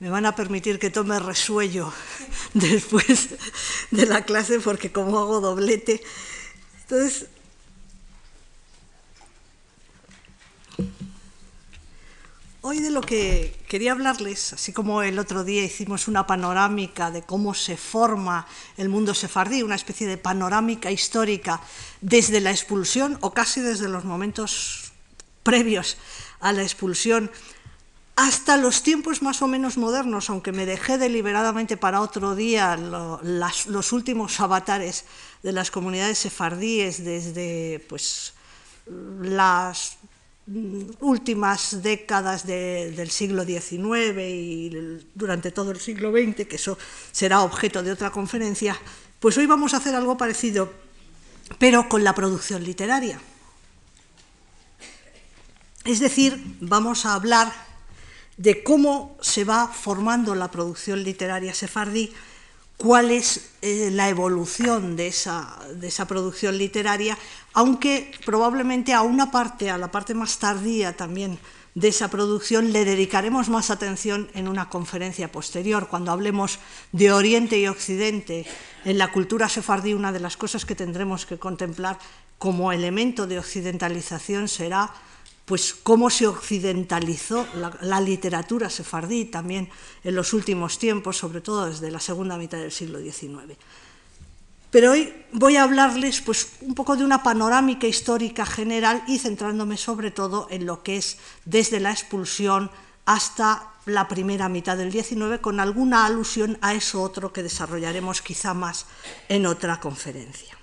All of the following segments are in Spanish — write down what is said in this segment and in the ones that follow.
Me van a permitir que tome resuello después de la clase porque como hago doblete. Entonces, Hoy de lo que quería hablarles, así como el otro día hicimos una panorámica de cómo se forma el mundo sefardí, una especie de panorámica histórica desde la expulsión o casi desde los momentos previos a la expulsión hasta los tiempos más o menos modernos, aunque me dejé deliberadamente para otro día los últimos avatares de las comunidades sefardíes desde pues, las últimas décadas del siglo XIX y durante todo el siglo XX, que eso será objeto de otra conferencia, pues hoy vamos a hacer algo parecido, pero con la producción literaria. Es decir, vamos a hablar de cómo se va formando la producción literaria sefardí cuál es eh, la evolución de esa, de esa, producción literaria, aunque probablemente a una parte, a la parte más tardía también de esa producción, le dedicaremos más atención en una conferencia posterior, cuando hablemos de Oriente y Occidente. En la cultura sefardí una de las cosas que tendremos que contemplar como elemento de occidentalización será pues cómo se occidentalizó la, literatura sefardí también en los últimos tiempos, sobre todo desde la segunda mitad del siglo XIX. Pero hoy voy a hablarles pues, un poco de una panorámica histórica general y centrándome sobre todo en lo que es desde la expulsión hasta la primera mitad del XIX, con alguna alusión a eso otro que desarrollaremos quizá más en otra conferencia.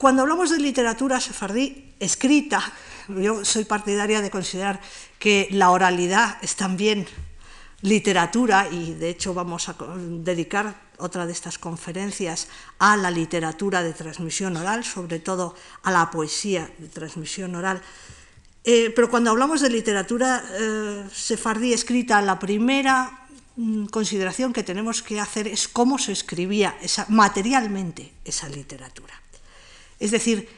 Cuando hablamos de literatura sefardí escrita, yo soy partidaria de considerar que la oralidad es también literatura y de hecho vamos a dedicar otra de estas conferencias a la literatura de transmisión oral, sobre todo a la poesía de transmisión oral. Eh, pero cuando hablamos de literatura eh, sefardí escrita, la primera mm, consideración que tenemos que hacer es cómo se escribía materialmente esa literatura. Es decir,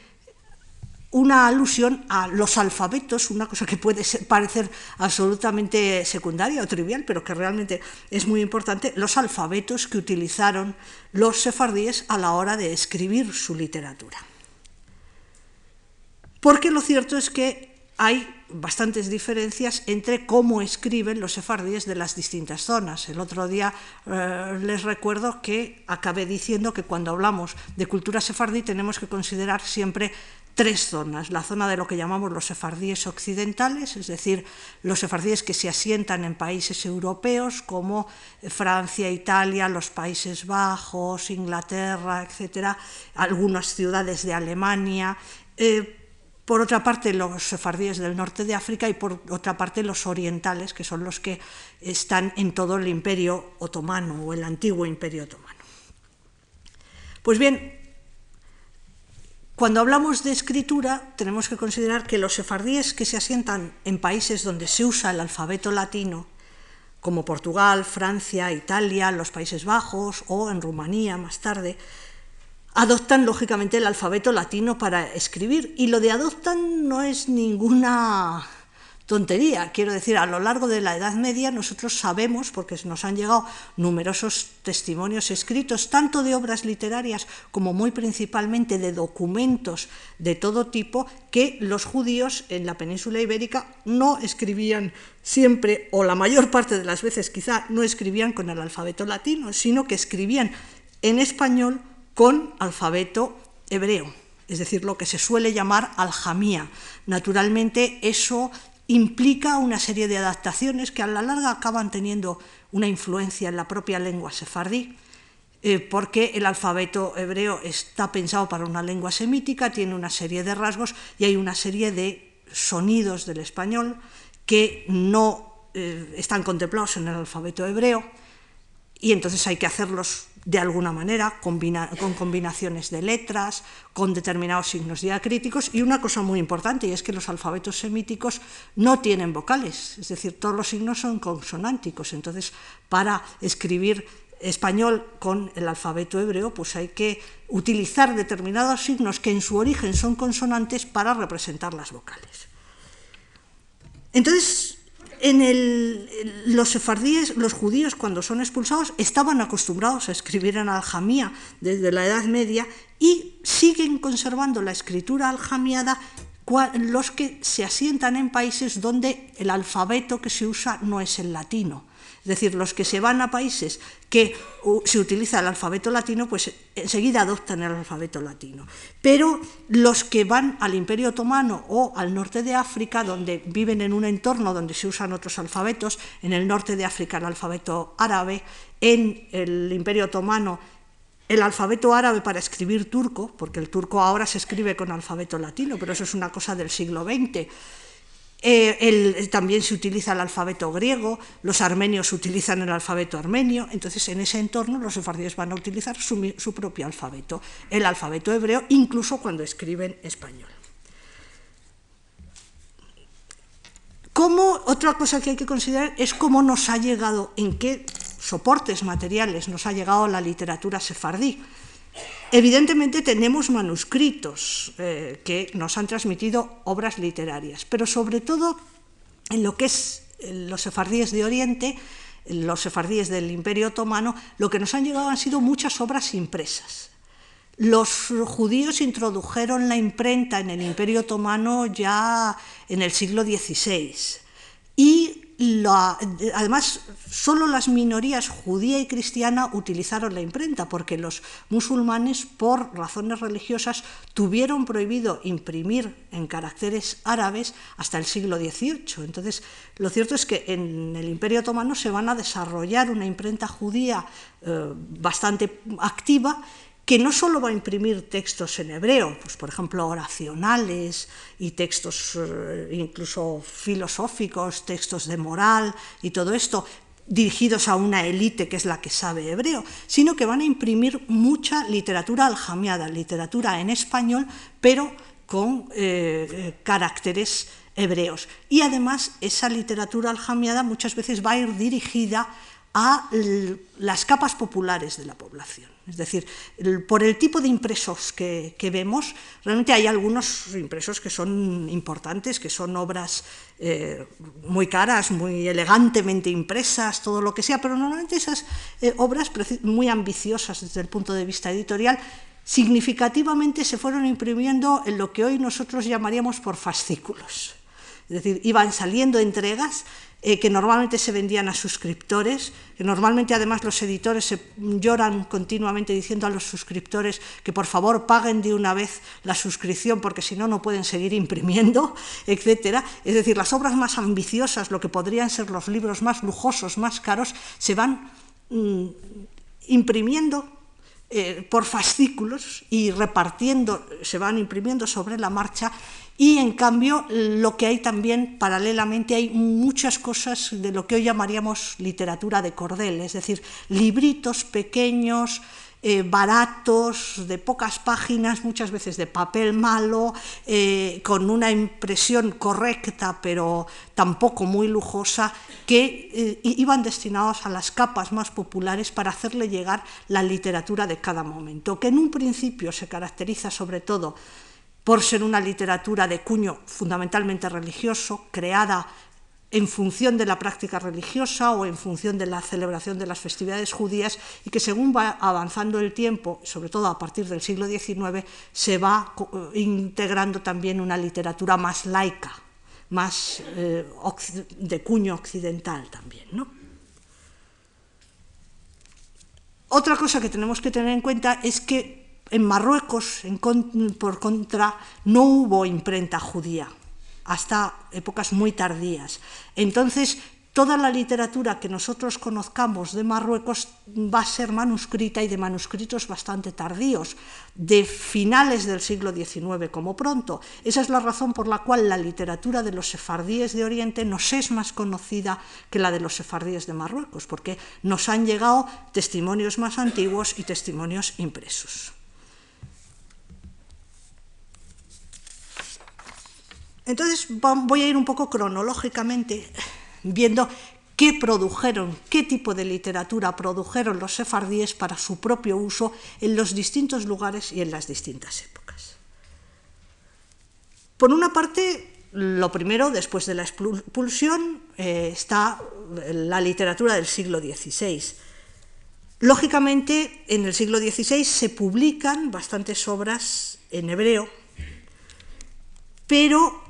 una alusión a los alfabetos, una cosa que puede parecer absolutamente secundaria o trivial, pero que realmente es muy importante, los alfabetos que utilizaron los sefardíes a la hora de escribir su literatura. Porque lo cierto es que hay bastantes diferencias entre cómo escriben los sefardíes de las distintas zonas. El otro día eh, les recuerdo que acabé diciendo que cuando hablamos de cultura sefardí tenemos que considerar siempre tres zonas. La zona de lo que llamamos los sefardíes occidentales, es decir, los sefardíes que se asientan en países europeos como Francia, Italia, los Países Bajos, Inglaterra, etcétera, algunas ciudades de Alemania. Eh, por otra parte los sefardíes del norte de África y por otra parte los orientales, que son los que están en todo el imperio otomano o el antiguo imperio otomano. Pues bien, cuando hablamos de escritura tenemos que considerar que los sefardíes que se asientan en países donde se usa el alfabeto latino, como Portugal, Francia, Italia, los Países Bajos o en Rumanía más tarde, adoptan lógicamente el alfabeto latino para escribir. Y lo de adoptan no es ninguna tontería. Quiero decir, a lo largo de la Edad Media nosotros sabemos, porque nos han llegado numerosos testimonios escritos, tanto de obras literarias como muy principalmente de documentos de todo tipo, que los judíos en la península ibérica no escribían siempre, o la mayor parte de las veces quizá, no escribían con el alfabeto latino, sino que escribían en español con alfabeto hebreo, es decir, lo que se suele llamar aljamía. Naturalmente, eso implica una serie de adaptaciones que a la larga acaban teniendo una influencia en la propia lengua sefardí, eh, porque el alfabeto hebreo está pensado para una lengua semítica, tiene una serie de rasgos y hay una serie de sonidos del español que no eh, están contemplados en el alfabeto hebreo y entonces hay que hacerlos de alguna manera, con combinaciones de letras, con determinados signos diacríticos, y una cosa muy importante, y es que los alfabetos semíticos no tienen vocales, es decir, todos los signos son consonánticos, entonces para escribir español con el alfabeto hebreo, pues hay que utilizar determinados signos que en su origen son consonantes para representar las vocales. Entonces, en los sefardíes, los judíos cuando son expulsados estaban acostumbrados a escribir en aljamía desde la Edad Media y siguen conservando la escritura aljamiada los que se asientan en países donde el alfabeto que se usa no es el latino. Es decir, los que se van a países que se utiliza el alfabeto latino, pues enseguida adoptan el alfabeto latino. Pero los que van al Imperio Otomano o al norte de África, donde viven en un entorno donde se usan otros alfabetos, en el norte de África el alfabeto árabe, en el Imperio Otomano el alfabeto árabe para escribir turco, porque el turco ahora se escribe con alfabeto latino, pero eso es una cosa del siglo XX. Eh, también se utiliza el alfabeto griego, los armenios utilizan el alfabeto armenio, entonces en ese entorno los sefardíes van a utilizar su, propio alfabeto, el alfabeto hebreo, incluso cuando escriben español. Como otra cosa que hay que considerar es cómo nos ha llegado, en qué soportes materiales nos ha llegado la literatura sefardí. Evidentemente tenemos manuscritos eh, que nos han transmitido obras literarias, pero sobre todo en lo que es los sefardíes de Oriente, los sefardíes del Imperio Otomano, lo que nos han llegado han sido muchas obras impresas. Los judíos introdujeron la imprenta en el Imperio Otomano ya en el siglo XVI y además, solo las minorías judía y cristiana utilizaron la imprenta, porque los musulmanes, por razones religiosas, tuvieron prohibido imprimir en caracteres árabes hasta el siglo XVIII. Entonces, lo cierto es que en el Imperio Otomano se van a desarrollar una imprenta judía eh, bastante activa que no solo va a imprimir textos en hebreo, pues por ejemplo oracionales y textos eh, incluso filosóficos, textos de moral y todo esto, dirigidos a una élite que es la que sabe hebreo, sino que van a imprimir mucha literatura aljamiada, literatura en español, pero con eh, eh, caracteres hebreos. Y además esa literatura aljamiada muchas veces va a ir dirigida a las capas populares de la población. Es decir, por el tipo de impresos que, vemos, realmente hay algunos impresos que son importantes, que son obras eh, muy caras, muy elegantemente impresas, todo lo que sea, pero normalmente esas eh, obras muy ambiciosas desde el punto de vista editorial significativamente se fueron imprimiendo en lo que hoy nosotros llamaríamos por fascículos. Es decir, iban saliendo entregas eh, que normalmente se vendían a suscriptores, que normalmente además los editores se lloran continuamente diciendo a los suscriptores que por favor paguen de una vez la suscripción porque si no no pueden seguir imprimiendo, etc. Es decir, las obras más ambiciosas, lo que podrían ser los libros más lujosos, más caros, se van mm, imprimiendo eh, por fascículos y repartiendo, se van imprimiendo sobre la marcha y en cambio, lo que hay también paralelamente, hay muchas cosas de lo que hoy llamaríamos literatura de cordel, es decir, libritos pequeños, eh, baratos, de pocas páginas, muchas veces de papel malo, eh, con una impresión correcta, pero tampoco muy lujosa, que eh, iban destinados a las capas más populares para hacerle llegar la literatura de cada momento, que en un principio se caracteriza sobre todo por ser una literatura de cuño fundamentalmente religioso, creada en función de la práctica religiosa o en función de la celebración de las festividades judías y que según va avanzando el tiempo, sobre todo a partir del siglo XIX, se va eh, integrando también una literatura más laica, más eh, de cuño occidental también. Otra cosa que tenemos que tener en cuenta es que en Marruecos, por contra, no hubo imprenta judía hasta épocas muy tardías. Entonces, toda la literatura que nosotros conozcamos de Marruecos va a ser manuscrita y de manuscritos bastante tardíos, de finales del siglo XIX como pronto. Esa es la razón por la cual la literatura de los sefardíes de Oriente nos es más conocida que la de los sefardíes de Marruecos, porque nos han llegado testimonios más antiguos y testimonios impresos. Entonces voy a ir un poco cronológicamente viendo qué produjeron, qué tipo de literatura produjeron los sefardíes para su propio uso en los distintos lugares y en las distintas épocas. Por una parte, lo primero, después de la expulsión, eh, está la literatura del siglo XVI. Lógicamente, en el siglo XVI se publican bastantes obras en hebreo, pero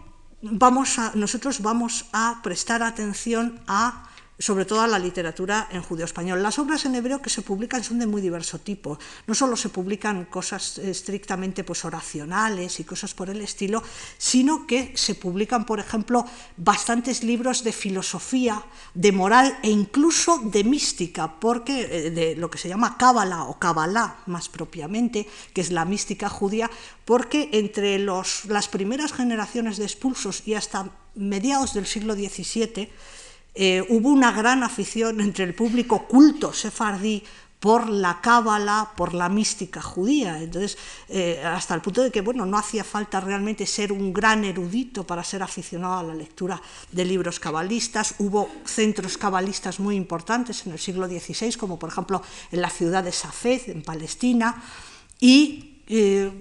vamos a, nosotros vamos a prestar atención a sobre todo a la literatura en judío español. Las obras en hebreo que se publican son de muy diverso tipo. No solo se publican cosas estrictamente pues, oracionales y cosas por el estilo, sino que se publican, por ejemplo, bastantes libros de filosofía, de moral e incluso de mística, porque eh, de lo que se llama Cábala o Kabbalah más propiamente, que es la mística judía, porque entre los, las primeras generaciones de expulsos y hasta mediados del siglo XVII, eh, hubo una gran afición entre el público culto sefardí por la cábala, por la mística judía. Entonces, eh, hasta el punto de que bueno, no hacía falta realmente ser un gran erudito para ser aficionado a la lectura de libros cabalistas. Hubo centros cabalistas muy importantes en el siglo XVI, como por ejemplo en la ciudad de Safed, en Palestina, y eh,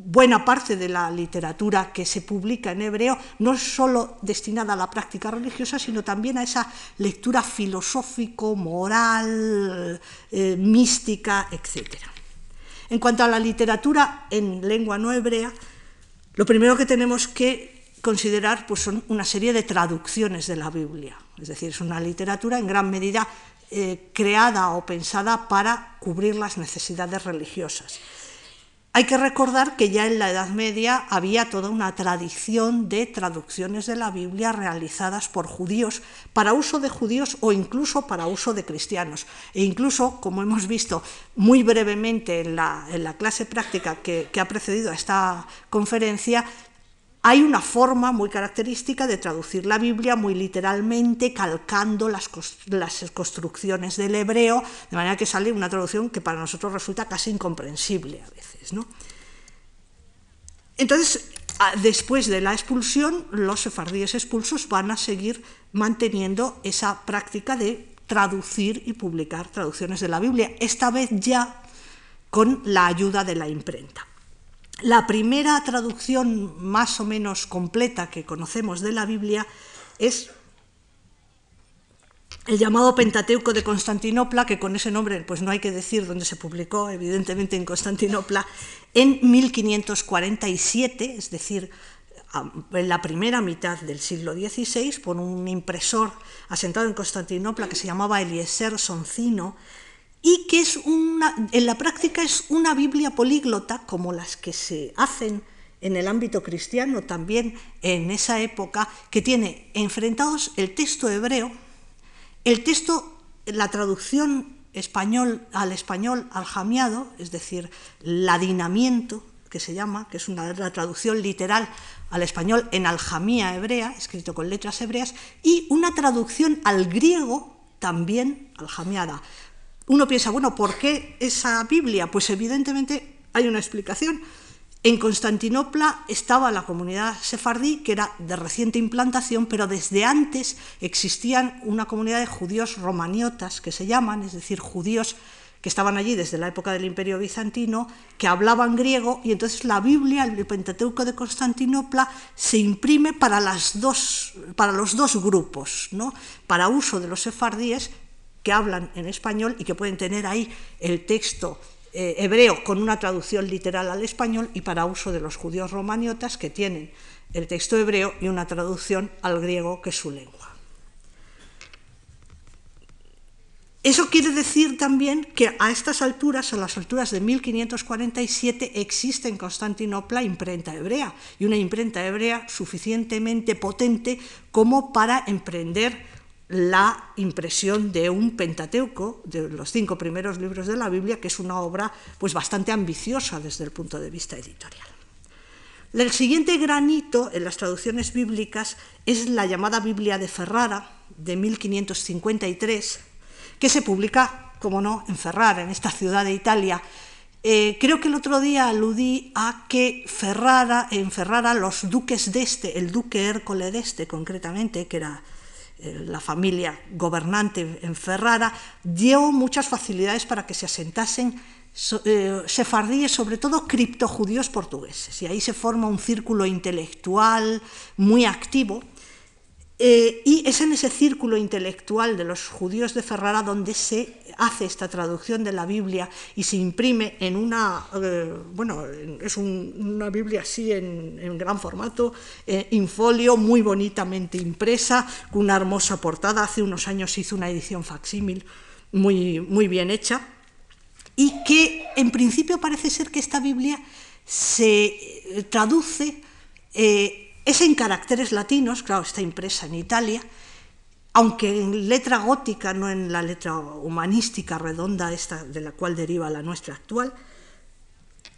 buena parte de la literatura que se publica en hebreo no es solo destinada a la práctica religiosa, sino también a esa lectura filosófico, moral, eh, mística, etc. En cuanto a la literatura en lengua no hebrea, lo primero que tenemos que considerar pues, son una serie de traducciones de la Biblia. Es decir, es una literatura en gran medida eh, creada o pensada para cubrir las necesidades religiosas. Hay que recordar que ya en la Edad Media había toda una tradición de traducciones de la Biblia realizadas por judíos para uso de judíos o incluso para uso de cristianos. E incluso, como hemos visto muy brevemente en la, clase práctica que ha precedido a esta conferencia, hay una forma muy característica de traducir la Biblia muy literalmente, calcando las, construcciones del hebreo, de manera que sale una traducción que para nosotros resulta casi incomprensible a veces. Entonces, después de la expulsión, los sefardíes expulsos van a seguir manteniendo esa práctica de traducir y publicar traducciones de la Biblia, esta vez ya con la ayuda de la imprenta. La primera traducción más o menos completa que conocemos de la Biblia es el llamado Pentateuco de Constantinopla, que con ese nombre pues no hay que decir dónde se publicó, evidentemente en Constantinopla, en 1547, es decir, en la primera mitad del siglo XVI, por un impresor asentado en Constantinopla que se llamaba Eliezer Soncino, y que es una, en la práctica es una Biblia políglota como las que se hacen en el ámbito cristiano también en esa época, que tiene enfrentados el texto hebreo, el texto, la traducción español al español aljamiado, es decir, ladinamiento, que se llama, que es una, una traducción literal al español en aljamía hebrea, escrito con letras hebreas, y una traducción al griego también aljamiada uno piensa, bueno, ¿por qué esa Biblia? Pues evidentemente hay una explicación. En Constantinopla estaba la comunidad sefardí, que era de reciente implantación, pero desde antes existían una comunidad de judíos romaniotas, que se llaman, es decir, judíos que estaban allí desde la época del Imperio Bizantino, que hablaban griego, y entonces la Biblia, el Pentateuco de Constantinopla, se imprime para, las dos, para los dos grupos, ¿no? para uso de los sefardíes que hablan en español y que pueden tener ahí el texto eh, hebreo con una traducción literal al español y para uso de los judíos romaniotas que tienen el texto hebreo y una traducción al griego que es su lengua. Eso quiere decir también que a estas alturas, a las alturas de 1547, existe en Constantinopla imprenta hebrea y una imprenta hebrea suficientemente potente como para emprender la impresión de un Pentateuco, de los cinco primeros libros de la Biblia, que es una obra pues, bastante ambiciosa desde el punto de vista editorial. El siguiente granito en las traducciones bíblicas es la llamada Biblia de Ferrara, de 1553, que se publica, como no, en Ferrara, en esta ciudad de Italia. Eh, creo que el otro día aludí a que Ferrara, en Ferrara los duques de este, el duque Hércole de este concretamente, que era la familia gobernante en Ferrara, dio muchas facilidades para que se asentasen eh, sefardíes, sobre todo criptojudíos portugueses. Y ahí se forma un círculo intelectual muy activo. Eh, y es en ese círculo intelectual de los judíos de Ferrara donde se hace esta traducción de la Biblia y se imprime en una, eh, bueno, es una Biblia así en, gran formato, en folio, muy bonitamente impresa, con una hermosa portada. Hace unos años hizo una edición facsímil muy, muy bien hecha y que en principio parece ser que esta Biblia se eh, traduce, eh, es en caracteres latinos, claro, está impresa en Italia, aunque en letra gótica, no en la letra humanística redonda esta de la cual deriva la nuestra actual,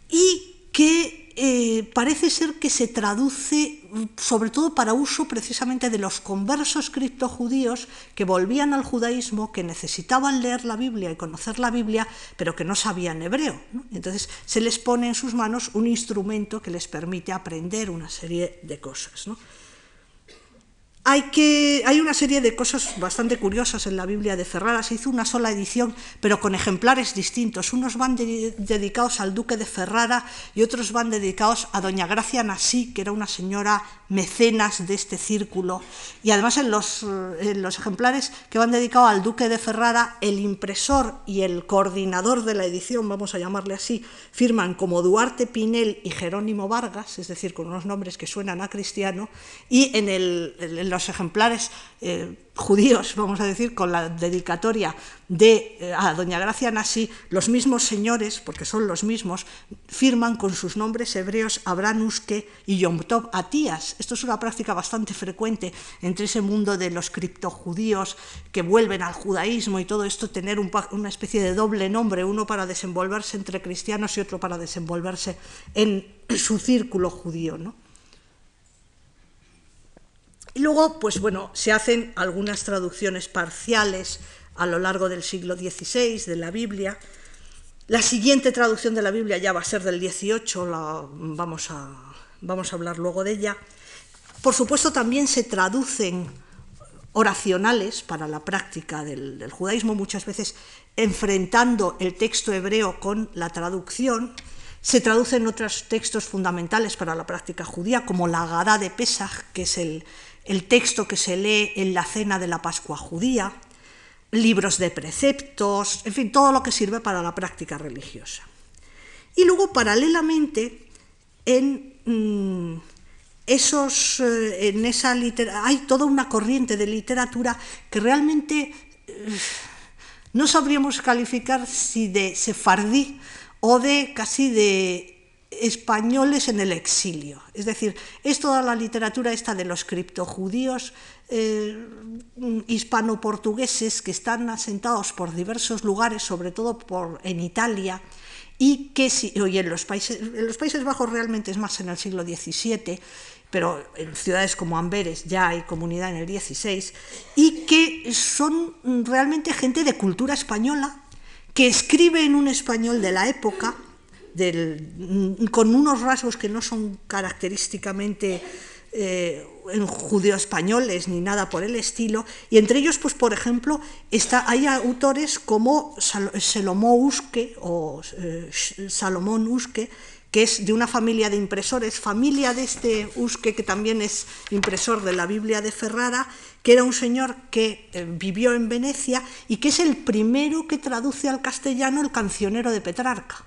y que eh, parece ser que se traduce sobre todo para uso precisamente de los conversos criptojudíos que volvían al judaísmo, que necesitaban leer la Biblia y conocer la Biblia, pero que no sabían hebreo. Entonces se les pone en sus manos un instrumento que les permite aprender una serie de cosas. Hay, que, hay una serie de cosas bastante curiosas en la Biblia de Ferrara. Se hizo una sola edición, pero con ejemplares distintos. Unos van dedicados al duque de Ferrara y otros van dedicados a doña Gracia Nasí, que era una señora mecenas de este círculo. Y además en los, en los ejemplares que van dedicados al duque de Ferrara, el impresor y el coordinador de la edición, vamos a llamarle así, firman como Duarte Pinel y Jerónimo Vargas, es decir, con unos nombres que suenan a cristiano, y en, el, los ejemplares eh, judíos, vamos a decir, con la dedicatoria de eh, a doña Gracia Nasi, los mismos señores, porque son los mismos, firman con sus nombres hebreos Abranuske y Yom Tov Atías. Esto es una práctica bastante frecuente entre ese mundo de los criptojudíos que vuelven al judaísmo y todo esto, tener una especie de doble nombre, uno para desenvolverse entre cristianos y otro para desenvolverse en su círculo judío. ¿no? Y luego, pues bueno, se hacen algunas traducciones parciales a lo largo del siglo XVI de la Biblia. La siguiente traducción de la Biblia ya va a ser del XVIII, la, vamos, a, vamos a hablar luego de ella. Por supuesto, también se traducen oracionales para la práctica del, judaísmo, muchas veces enfrentando el texto hebreo con la traducción. Se traducen otros textos fundamentales para la práctica judía, como la Gadá de Pesach, que es el, el texto que se lee en la cena de la Pascua judía, libros de preceptos, en fin, todo lo que sirve para la práctica religiosa. Y luego, paralelamente, en, mm, esos, eh, en esa hay toda una corriente de literatura que realmente eh, no sabríamos calificar si de sefardí o de casi de españoles en el exilio. Es decir, es toda la literatura esta de los criptojudíos eh, hispano-portugueses que están asentados por diversos lugares, sobre todo por, en Italia, y que si, oye, en, los países, en los Países Bajos realmente es más en el siglo XVII, pero en ciudades como Amberes ya hay comunidad en el XVI, y que son realmente gente de cultura española que escribe en un español de la época, con unos rasgos que no son característicamente eh, en judío españoles ni nada por el estilo, y entre ellos, pues por ejemplo, está, hay autores como Salomón Uske o eh, Salomón Uske, que es de una familia de impresores, familia de este Uske, que también es impresor de la Biblia de Ferrara, que era un señor que eh, vivió en Venecia y que es el primero que traduce al castellano el cancionero de Petrarca.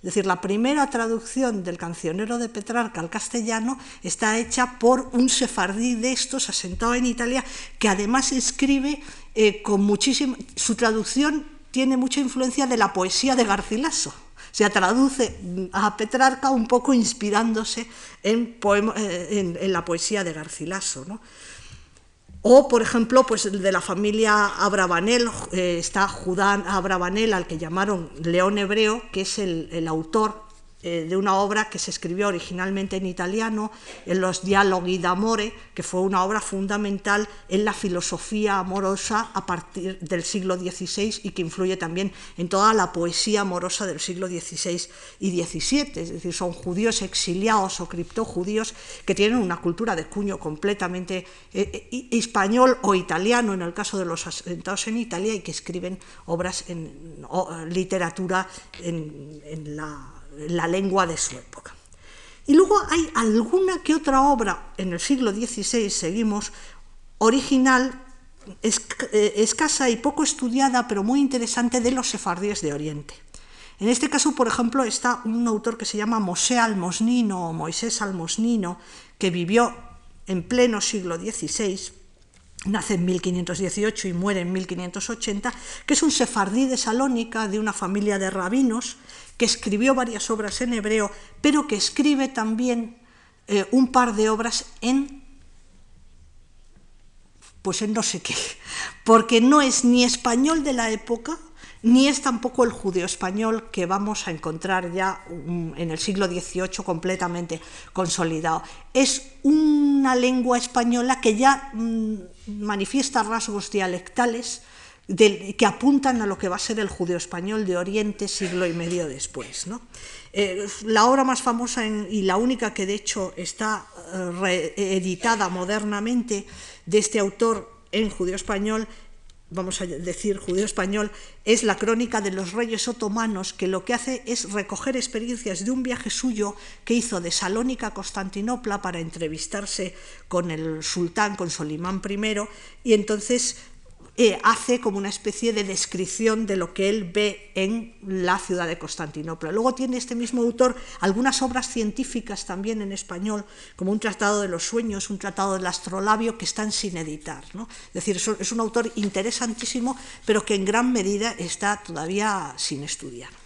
Es decir, la primera traducción del cancionero de Petrarca al castellano está hecha por un sefardí de estos asentado en Italia, que además escribe eh, con muchísima... Su traducción tiene mucha influencia de la poesía de Garcilaso. O sea, traduce a Petrarca un poco inspirándose en, eh, en la poesía de Garcilaso. ¿no? O, por ejemplo, pues de la familia Abravanel, eh, está Judá Abravanel, al que llamaron León Hebreo, que es el, autor eh, de una obra que se escribió originalmente en italiano, en los Dialoghi d'amore, que fue una obra fundamental en la filosofía amorosa a partir del siglo XVI y que influye también en toda la poesía amorosa del siglo XVI y XVII. Es decir, son judíos exiliados o criptojudíos que tienen una cultura de cuño completamente eh, eh, español o italiano, en el caso de los asentados en Italia, y que escriben obras en literatura en la la lengua de su época. Y luego hay alguna que otra obra en el siglo XVI, seguimos, original, eh, escasa y poco estudiada, pero muy interesante, de los sefardíes de Oriente. En este caso, por ejemplo, está un autor que se llama Mosé Almosnino o Moisés Almosnino, que vivió en pleno siglo XVI, nace en 1518 y muere en 1580, que es un sefardí de Salónica, de una familia de rabinos, que escribió varias obras en hebreo, pero que escribe también eh, un par de obras en pues en no sé qué, porque no es ni español de la época, ni es tampoco el judeo español que vamos a encontrar ya mm, en el siglo XVIII completamente consolidado. Es una lengua española que ya mm, manifiesta rasgos dialectales que apuntan a lo que va a ser el judeo español de Oriente siglo y medio después. Eh, la obra más famosa y la única que de hecho está eh, reeditada modernamente de este autor en judeo español vamos a decir judeo español, es la crónica de los reyes otomanos, que lo que hace es recoger experiencias de un viaje suyo que hizo de Salónica a Constantinopla para entrevistarse con el sultán, con Solimán I, y entonces eh, hace como una especie de descripción de lo que él ve en la ciudad de Constantinopla. Luego tiene este mismo autor algunas obras científicas también en español, como un tratado de los sueños, un tratado del astrolabio, que están sin editar. Es decir, es un autor interesantísimo, pero que en gran medida está todavía sin estudiar.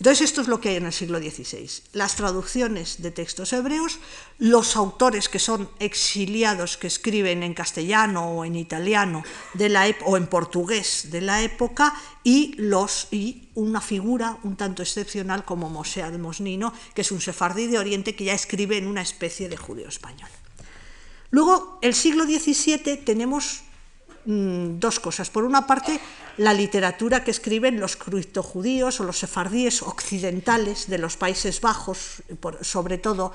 Entonces esto es lo que hay en el siglo XVI. Las traducciones de textos hebreos, los autores que son exiliados, que escriben en castellano o en italiano de la o en portugués de la época y, los, y una figura un tanto excepcional como Mosé Mosnino, que es un sefardí de Oriente que ya escribe en una especie de judeo español. Luego, el siglo XVII tenemos Mm, dos cosas. Por una parte, la literatura que escriben los criptojudíos o los sefardíes occidentales de los Países Bajos, sobre todo.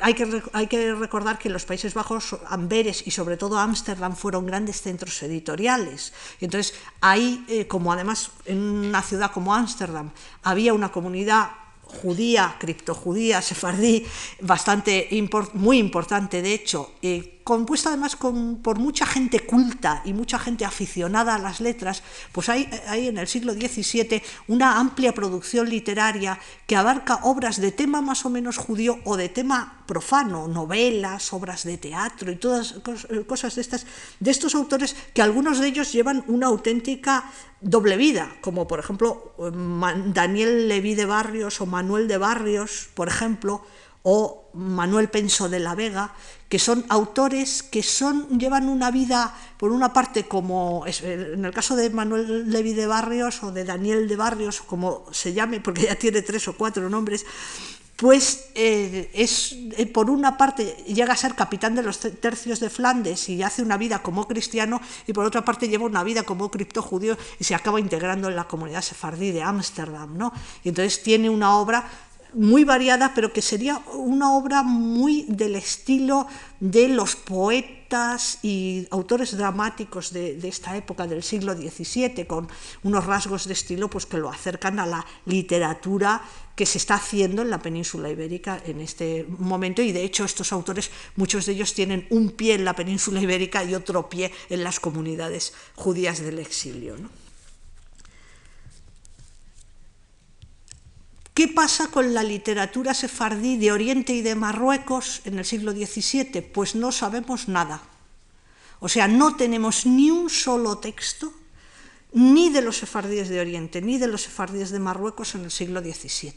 Hay que, hay que recordar que los Países Bajos, Amberes y sobre todo Ámsterdam fueron grandes centros editoriales. entonces, ahí, eh, como además en una ciudad como Ámsterdam había una comunidad judía, criptojudía, sefardí, bastante muy importante de hecho, eh, compuesta además por mucha gente culta y mucha gente aficionada a las letras, pues hay, hay, en el siglo XVII una amplia producción literaria que abarca obras de tema más o menos judío o de tema profano, novelas, obras de teatro y todas eh, cosas de estas, de estos autores que algunos de ellos llevan una auténtica doble vida, como por ejemplo eh, Daniel Leví de Barrios o Manuel de Barrios, por ejemplo, o Manuel Penso de la Vega, que son autores que son, llevan una vida, por una parte, como en el caso de Manuel Levi de Barrios o de Daniel de Barrios, como se llame, porque ya tiene tres o cuatro nombres, pues eh, es, eh, por una parte llega a ser capitán de los tercios de Flandes y hace una vida como cristiano, y por otra parte lleva una vida como criptojudío y se acaba integrando en la comunidad sefardí de Ámsterdam. ¿no? Y entonces tiene una obra muy variada, pero que sería una obra muy del estilo de los poetas y autores dramáticos de, esta época del siglo XVII, con unos rasgos de estilo pues, que lo acercan a la literatura que se está haciendo en la península ibérica en este momento y de hecho estos autores, muchos de ellos tienen un pie en la península ibérica y otro pie en las comunidades judías del exilio. ¿Qué pasa con la literatura sefardí de Oriente y de Marruecos en el siglo XVII? Pues no sabemos nada. O sea, no tenemos ni un solo texto ni de los sefardíes de Oriente ni de los sefardíes de Marruecos en el siglo XVII.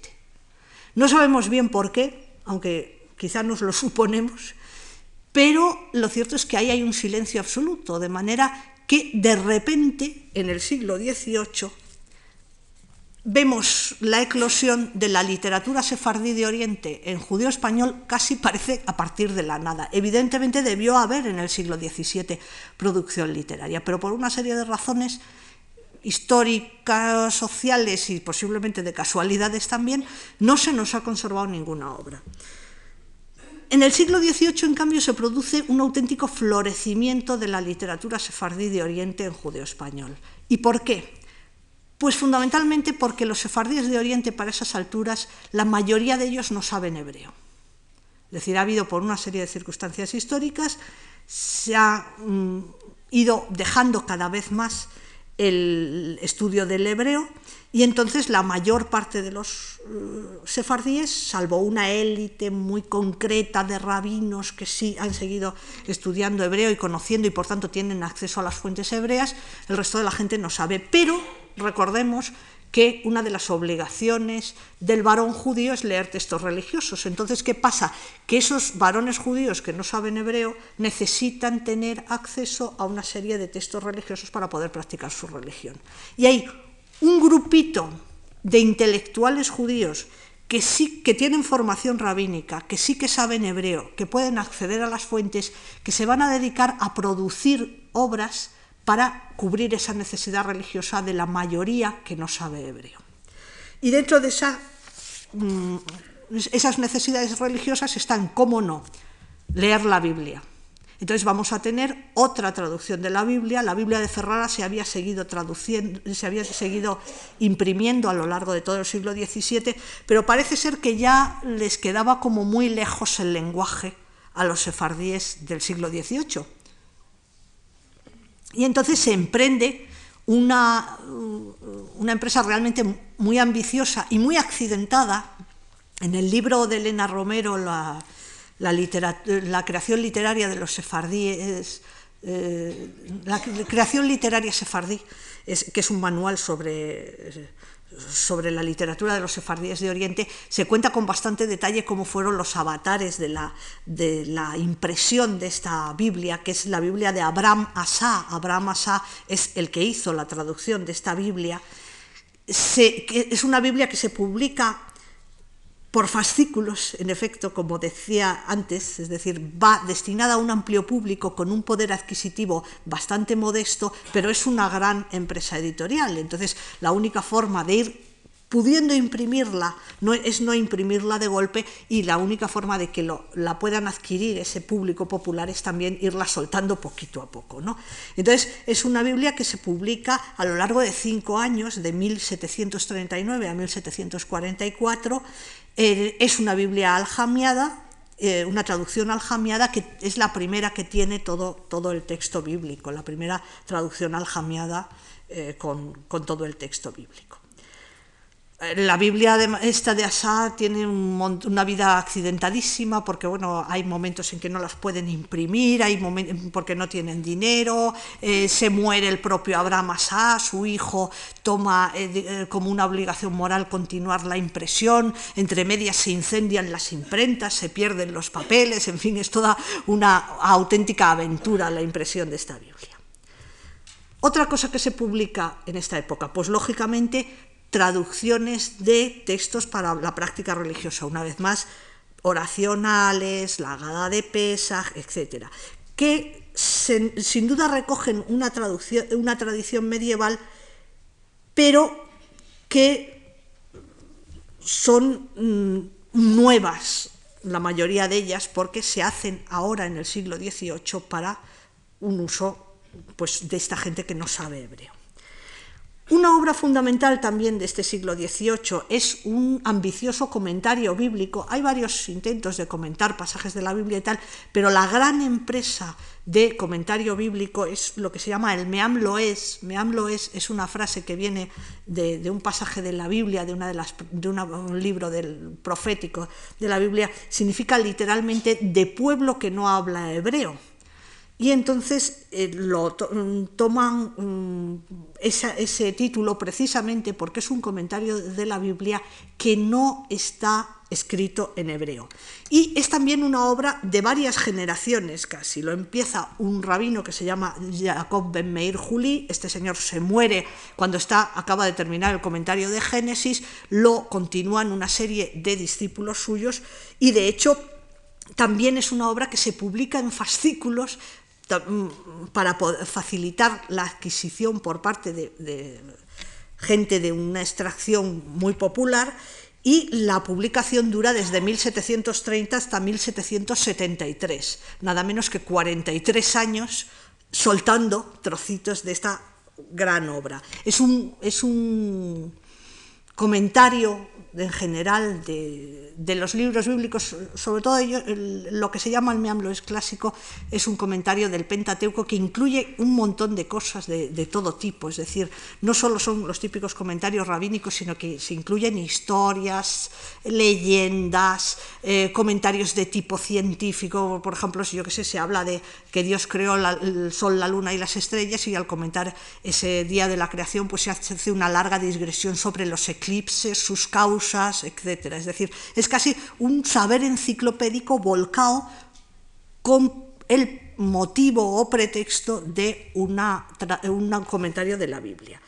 No sabemos bien por qué, aunque quizá nos lo suponemos, pero lo cierto es que ahí hay un silencio absoluto, de manera que de repente en el siglo XVIII vemos la eclosión de la literatura sefardí de Oriente en judío español casi parece a partir de la nada. Evidentemente debió haber en el siglo XVII producción literaria, pero por una serie de razones históricas, sociales y posiblemente de casualidades también, no se nos ha conservado ninguna obra. En el siglo XVIII, en cambio, se produce un auténtico florecimiento de la literatura sefardí de Oriente en judeo español. ¿Y por qué? Pues fundamentalmente porque los sefardíes de Oriente para esas alturas, la mayoría de ellos no saben hebreo. Es decir, ha habido por una serie de circunstancias históricas, se ha mm, ido dejando cada vez más el estudio del hebreo y entonces la mayor parte de los uh, sefardíes, salvo una élite muy concreta de rabinos que sí han seguido estudiando hebreo y conociendo y por tanto tienen acceso a las fuentes hebreas, el resto de la gente no sabe. Pero recordemos que una de las obligaciones del varón judío es leer textos religiosos. Entonces, ¿qué pasa? Que esos varones judíos que no saben hebreo necesitan tener acceso a una serie de textos religiosos para poder practicar su religión. Y hay un grupito de intelectuales judíos que sí que tienen formación rabínica, que sí que saben hebreo, que pueden acceder a las fuentes, que se van a dedicar a producir obras para cubrir esa necesidad religiosa de la mayoría que no sabe hebreo. Y dentro de mm, esas necesidades religiosas están, cómo no, leer la Biblia. Entonces vamos a tener otra traducción de la Biblia. La Biblia de Ferrara se había seguido traduciendo, se había seguido imprimiendo a lo largo de todo el siglo XVII, pero parece ser que ya les quedaba como muy lejos el lenguaje a los sefardíes del siglo XVIII. Y entonces se emprende una, una, empresa realmente muy ambiciosa y muy accidentada. En el libro de Elena Romero, la, la, creación literaria de los sefardíes, eh, la creación literaria sefardí, es, que es un manual sobre sobre la literatura de los sefardíes de Oriente, se cuenta con bastante detalle cómo fueron los avatares de la, de la impresión de esta Biblia, que es la Biblia de Abraham Asa. Abraham Asa es el que hizo la traducción de esta Biblia. es una Biblia que se publica por fascículos, en efecto, como decía antes, es decir, va destinada a un amplio público con un poder adquisitivo bastante modesto, pero es una gran empresa editorial. Entonces, la única forma de ir pudiendo imprimirla no, es no imprimirla de golpe y la única forma de que la puedan adquirir ese público popular es también irla soltando poquito a poco. ¿no? Entonces es una Biblia que se publica a lo largo de cinco años, de 1739 a 1744, es una Biblia aljamiada, eh, una traducción aljamiada que es la primera que tiene todo, todo el texto bíblico, la primera traducción aljamiada eh, con, con todo el texto bíblico. La Biblia de, esta de Asá tiene una vida accidentadísima porque bueno, hay momentos en que no las pueden imprimir, hay porque no tienen dinero, eh, se muere el propio Abraham Asá, su hijo toma eh, eh, como una obligación moral continuar la impresión, entre medias se incendian las imprentas, se pierden los papeles, en fin, es toda una auténtica aventura la impresión de esta Biblia. Otra cosa que se publica en esta época, pues lógicamente traducciones de textos para la práctica religiosa, una vez más, oracionales, la gada de Pesaj, etc., que sin duda recogen una, traducción, una tradición medieval, pero que son mm, nuevas, la mayoría de ellas, porque se hacen ahora en el siglo XVIII para un uso pues, de esta gente que no sabe hebreo. Una obra fundamental también de este siglo XVIII es un ambicioso comentario bíblico. Hay varios intentos de comentar pasajes de la Biblia y tal, pero la gran empresa de comentario bíblico es lo que se llama el Meam Loes. Meam Loes es una frase que viene de, un pasaje de la Biblia, de, una de, las, de un libro del profético de la Biblia, significa literalmente de pueblo que no habla hebreo. Y entonces eh, lo mm, toman mm, ese título precisamente porque es un comentario de la Biblia que no está escrito en hebreo. Y es también una obra de varias generaciones casi. Lo empieza un rabino que se llama Jacob Ben Meir Juli. Este señor se muere cuando está, acaba de terminar el comentario de Génesis. Lo continúan una serie de discípulos suyos y de hecho también es una obra que se publica en fascículos mm, para facilitar la adquisición por parte de gente de una extracción muy popular y la publicación dura desde 1730 hasta 1773, nada menos que 43 años soltando trocitos de esta gran obra. Es un, es un comentario en general de, los libros bíblicos, sobre todo lo que se llama el Meamlo clásico, es un comentario del Pentateuco que incluye un montón de cosas de, todo tipo, es decir, no solo son los típicos comentarios rabínicos, sino que se incluyen historias, leyendas, eh, comentarios de tipo científico, por ejemplo, si yo que sé, se habla de que Dios creó el sol, la luna y las estrellas y al comentar ese día de la creación, pues se hace una larga digresión sobre los eclipses, sus causas, etc. Es decir, es casi un saber enciclopédico volcado con el motivo o pretexto de una, un comentario de la Biblia.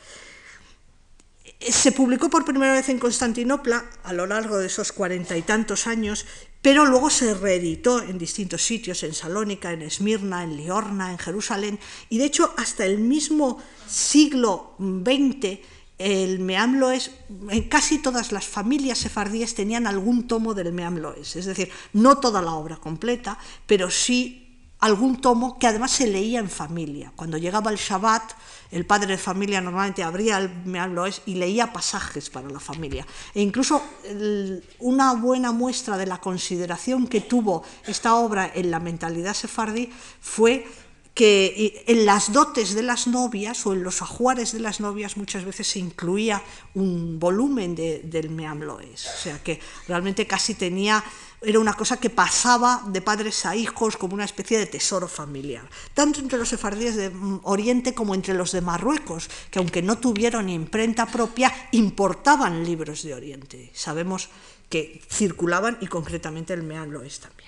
Se publicó por primera vez en Constantinopla a lo largo de esos cuarenta y tantos años, pero luego se reeditó en distintos sitios, en Salónica, en Esmirna, en Liorna, en Jerusalén, y de hecho hasta el mismo siglo XX el Meamloes, casi todas las familias sefardíes tenían algún tomo del Meamloes, es decir, no toda la obra completa, pero sí algún tomo que además se leía en familia. Cuando llegaba el Shabbat, el padre de familia normalmente abría el Meamloes y leía pasajes para la familia. E incluso una buena muestra de la consideración que tuvo esta obra en la mentalidad sefardí fue que en las dotes de las novias o en los ajuares de las novias muchas veces se incluía un volumen del Meamloes, o sea que realmente casi tenía, era una cosa que pasaba de padres a hijos como una especie de tesoro familiar, tanto entre los sefardíes de Oriente como entre los de Marruecos, que aunque no tuvieron imprenta propia, importaban libros de Oriente. Sabemos que circulaban y concretamente el Meamloes también.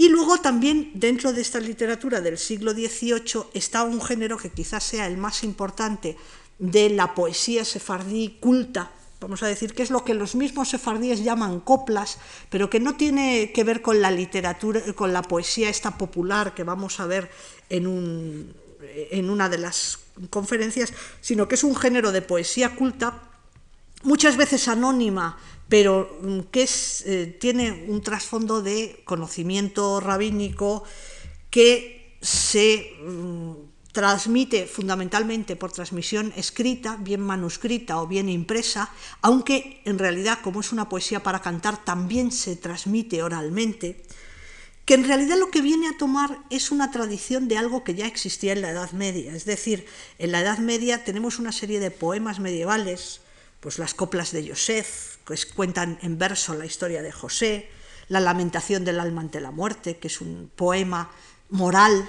Y luego también dentro de esta literatura del siglo XVIII está un género que quizás sea el más importante de la poesía sefardí culta, vamos a decir, que es lo que los mismos sefardíes llaman coplas, pero que no tiene que ver con la literatura, con la poesía esta popular que vamos a ver en, un, en una de las conferencias, sino que es un género de poesía culta, muchas veces anónima, pero mm, que eh, tiene un trasfondo de conocimiento rabínico que se mm, transmite fundamentalmente por transmisión escrita, bien manuscrita o bien impresa, aunque en realidad como es una poesía para cantar también se transmite oralmente, que en realidad lo que viene a tomar es una tradición de algo que ya existía en la Edad Media, es decir, en la Edad Media tenemos una serie de poemas medievales, pues las coplas de Joseph, cuentan en verso la historia de José, la lamentación del alma ante la muerte, que es un poema moral,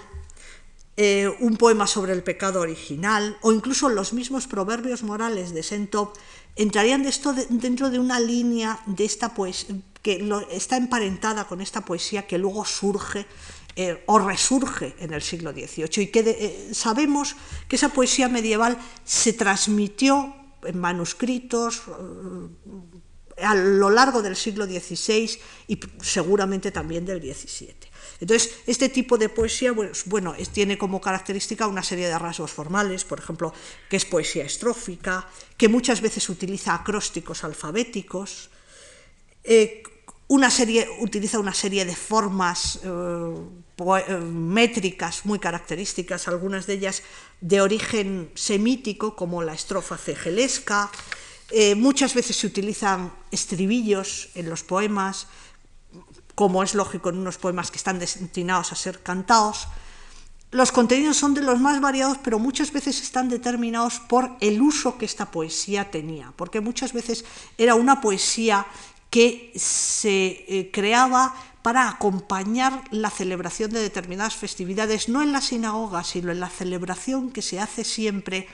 eh, un poema sobre el pecado original, o incluso los mismos proverbios morales de Sentop, entrarían de esto dentro de una línea de esta poesía que está emparentada con esta poesía que luego surge eh, o resurge en el siglo XVIII y que eh, sabemos que esa poesía medieval se transmitió en manuscritos eh, a lo largo del siglo XVI y seguramente también del XVII. Entonces, este tipo de poesía, pues, bueno, tiene como característica una serie de rasgos formales, por ejemplo, que es poesía estrófica, que muchas veces utiliza acrósticos alfabéticos, eh, una serie, utiliza una serie de formas eh, métricas muy características, algunas de ellas de origen semítico, como la estrofa cegelesca. Eh, muchas veces se utilizan estribillos en los poemas, como es lógico en unos poemas que están destinados a ser cantados. Los contenidos son de los más variados, pero muchas veces están determinados por el uso que esta poesía tenía, porque muchas veces era una poesía que se eh, creaba para acompañar la celebración de determinadas festividades, no en la sinagoga, sino en la celebración que se hace siempre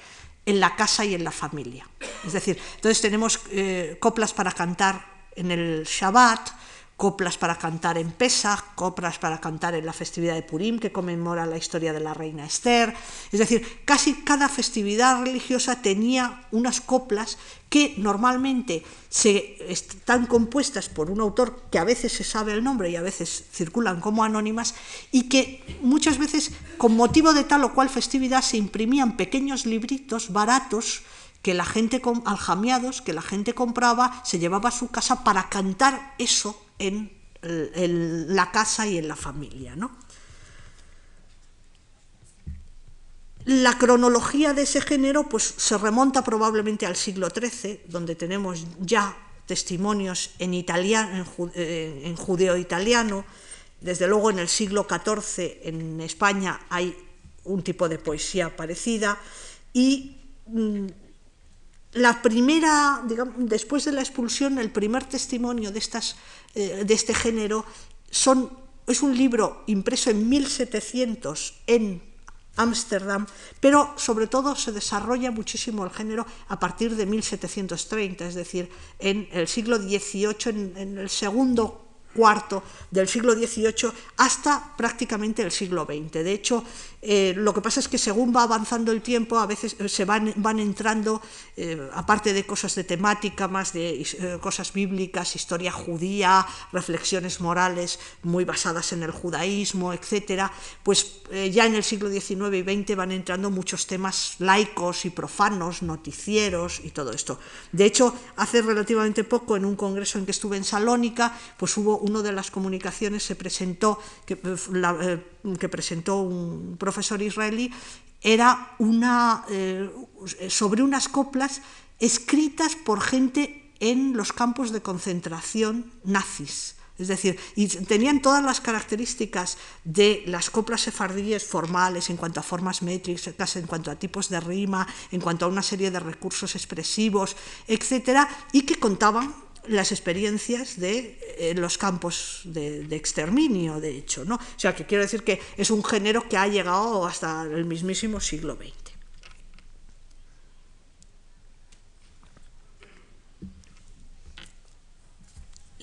en la casa y en la familia. Es decir, entonces tenemos eh, coplas para cantar en el Shabbat, coplas para cantar en Pesach, coplas para cantar en la festividad de Purim, que conmemora la historia de la reina Esther. Es decir, casi cada festividad religiosa tenía unas coplas que normalmente se, están compuestas por un autor que a veces se sabe el nombre y a veces circulan como anónimas y que muchas veces con motivo de tal o cual festividad se imprimían pequeños libritos baratos que la gente aljamiados que la gente compraba se llevaba a su casa para cantar eso en, la casa y en la familia. ¿no? La cronología de ese género pues, se remonta probablemente al siglo XIII, donde tenemos ya testimonios en, italiano, en, en judeo-italiano. Desde luego en el siglo XIV en España hay un tipo de poesía parecida y mm, la primera, digamos, después de la expulsión, el primer testimonio de, estas, eh, de este género son, es un libro impreso en 1700 en Ámsterdam, pero sobre todo se desarrolla muchísimo el género a partir de 1730, es decir, en el siglo XVIII, en, en el segundo cuarto del siglo XVIII hasta prácticamente el siglo XX. De hecho, eh, lo que pasa es que según va avanzando el tiempo, a veces eh, se van, van entrando, eh, aparte de cosas de temática, más de cosas bíblicas, historia judía, reflexiones morales muy basadas en el judaísmo, etc., pues ya en el siglo XIX y XX van entrando muchos temas laicos y profanos, noticieros y todo esto. De hecho, hace relativamente poco, en un congreso en que estuve en Salónica, pues hubo una de las comunicaciones, se presentó, que, la, que presentó un profesor israelí era una, eh, sobre unas coplas escritas por gente en los campos de concentración nazis. Es decir, y tenían todas las características de las coplas sefardíes formales en cuanto a formas métricas, en cuanto a tipos de rima, en cuanto a una serie de recursos expresivos, etcétera, y que contaban las experiencias de eh, los campos de, exterminio, de hecho. ¿no? O sea, que quiero decir que es un género que ha llegado hasta el mismísimo siglo XX.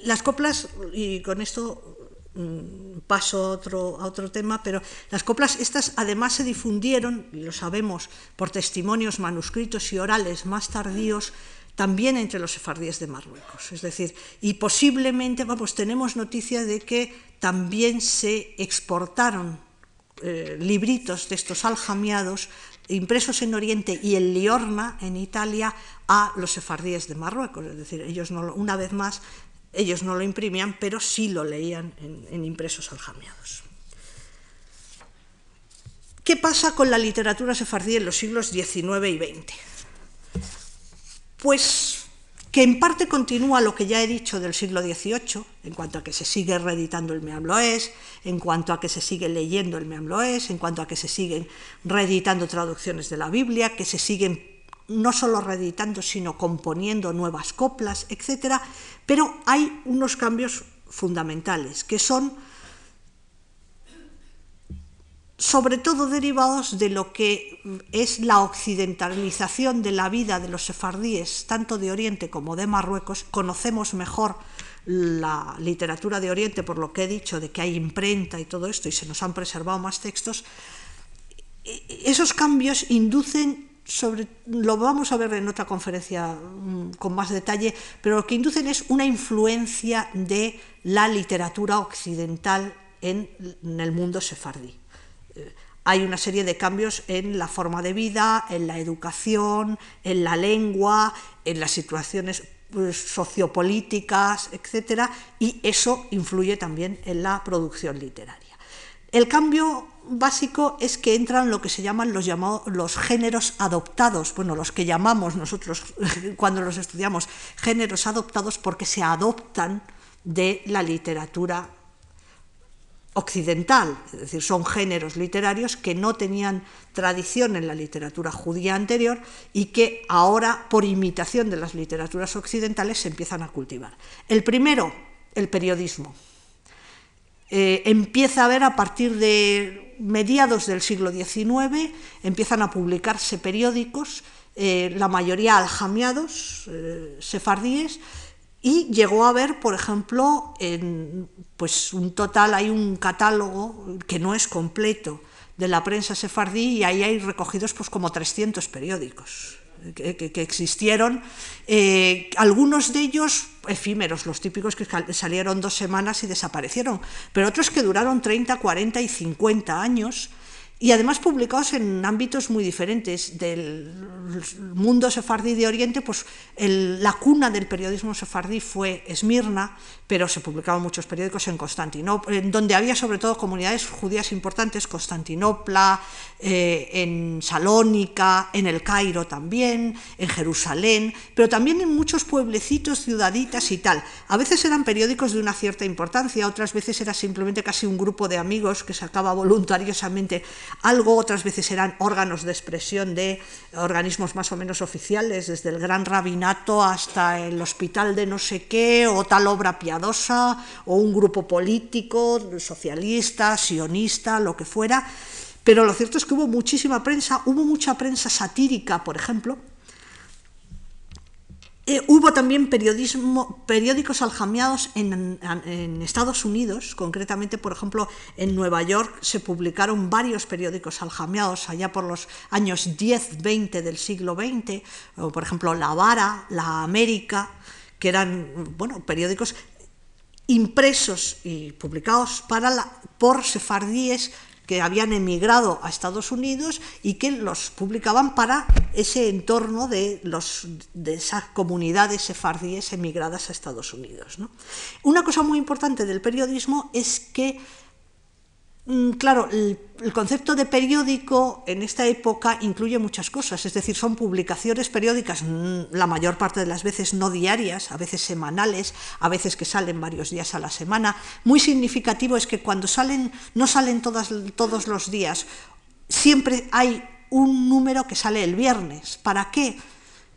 Las coplas, y con esto mm, paso a otro, a otro tema, pero las coplas estas además se difundieron, y lo sabemos, por testimonios manuscritos y orales más tardíos también entre los sefardíes de Marruecos. Es decir, y posiblemente, vamos, tenemos noticia de que también se exportaron eh, libritos de estos aljamiados impresos en Oriente y en Liorna, en Italia, a los sefardíes de Marruecos. Es decir, ellos no, una vez más, ellos no lo imprimían, pero sí lo leían en, en impresos aljamiados. ¿Qué pasa con la literatura sefardí en los siglos XIX y XX? Pues que en parte continúa lo que ya he dicho del siglo XVIII, en cuanto a que se sigue reeditando el Meamloés, en cuanto a que se sigue leyendo el Meamloés, en cuanto a que se siguen reeditando traducciones de la Biblia, que se siguen no solo reeditando, sino componiendo nuevas coplas, etc. Pero hay unos cambios fundamentales, que son sobre todo derivados de lo que es la occidentalización de la vida de los sefardíes, tanto de Oriente como de Marruecos. Conocemos mejor la literatura de Oriente por lo que he dicho, de que hay imprenta y todo esto, y se nos han preservado más textos. Esos cambios inducen sobre, lo vamos a ver en otra conferencia mm, con más detalle, pero lo que inducen es una influencia de la literatura occidental en el mundo sefardí hay una serie de cambios en la forma de vida, en la educación, en la lengua, en las situaciones pues, sociopolíticas, etc. Y eso influye también en la producción literaria. El cambio básico es que entran lo que se llaman los, los géneros adoptados, bueno, los que llamamos nosotros cuando los estudiamos géneros adoptados porque se adoptan de la literatura occidental, es decir, son géneros literarios que no tenían tradición en la literatura judía anterior y que ahora, por imitación de las literaturas occidentales, se empiezan a cultivar. El primero, el periodismo. Eh, empieza a haber a partir de mediados del siglo XIX, empiezan a publicarse periódicos eh, la mayoría aljamiados, eh, sefardíes, y llegó a haber, por ejemplo, en, pues un total, hay un catálogo que no es completo de la prensa sefardí y ahí hay recogidos pues como 300 periódicos que, existieron, eh, algunos de ellos efímeros, los típicos que salieron dos semanas y desaparecieron, pero otros que duraron 30, 40 y 50 años y además publicados en ámbitos muy diferentes del mundo sefardí de Oriente, pues la cuna del periodismo sefardí fue Esmirna, pero se publicaban muchos periódicos en Constantinopla, donde había sobre todo comunidades judías importantes, Constantinopla, eh, en Salónica, en el Cairo también, en Jerusalén, pero también en muchos pueblecitos, ciudaditas y tal. A veces eran periódicos de una cierta importancia, otras veces era simplemente casi un grupo de amigos que sacaba voluntariosamente algo, otras veces eran órganos de expresión de organismos más o menos oficiales, desde el gran rabinato hasta el hospital de no sé qué, o tal obra piadosa, o un grupo político, socialista, sionista, lo que fuera. Pero lo cierto es que hubo muchísima prensa, hubo mucha prensa satírica, por ejemplo, eh, hubo también periodismo, periódicos aljamiados en, Estados Unidos, concretamente, por ejemplo, en Nueva York se publicaron varios periódicos aljamiados allá por los años 10-20 del siglo XX, por ejemplo, La Vara, La América, que eran bueno, periódicos impresos y publicados para la, por sefardíes que habían emigrado a Estados Unidos y que los publicaban para ese entorno de, los, de esas comunidades sefardíes emigradas a Estados Unidos. Una cosa muy importante del periodismo es que claro, el, concepto de periódico en esta época incluye muchas cosas, es decir, son publicaciones periódicas, mm, la mayor parte de las veces no diarias, a veces semanales, a veces que salen varios días a la semana. Muy significativo es que cuando salen, no salen todos los días, siempre hay un número que sale el viernes. ¿Para qué?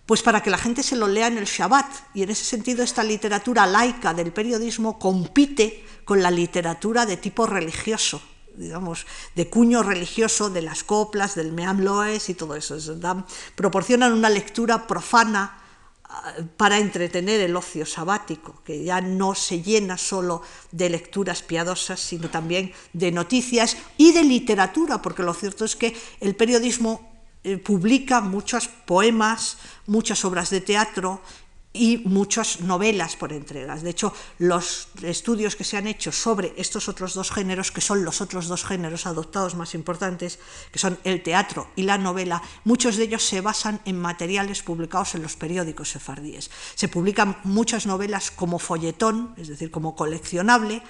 Pues para que la gente se lo lea en el Shabbat. Y en ese sentido esta literatura laica del periodismo compite con la literatura de tipo religioso digamos, de cuño religioso de las coplas, del Meam Loes y todo eso. proporcionan una lectura profana ah, para entretener el ocio sabático, que ya no se llena solo de lecturas piadosas, sino también de noticias y de literatura, porque lo cierto es que el periodismo eh, publica muchos poemas, muchas obras de teatro y muchas novelas por entregas. De hecho, los estudios que se han hecho sobre estos otros dos géneros, que son los otros dos géneros adoptados más importantes, que son el teatro y la novela, muchos de ellos se basan en materiales publicados en los periódicos sefardíes. Se publican muchas novelas como folletón, es decir, como coleccionable,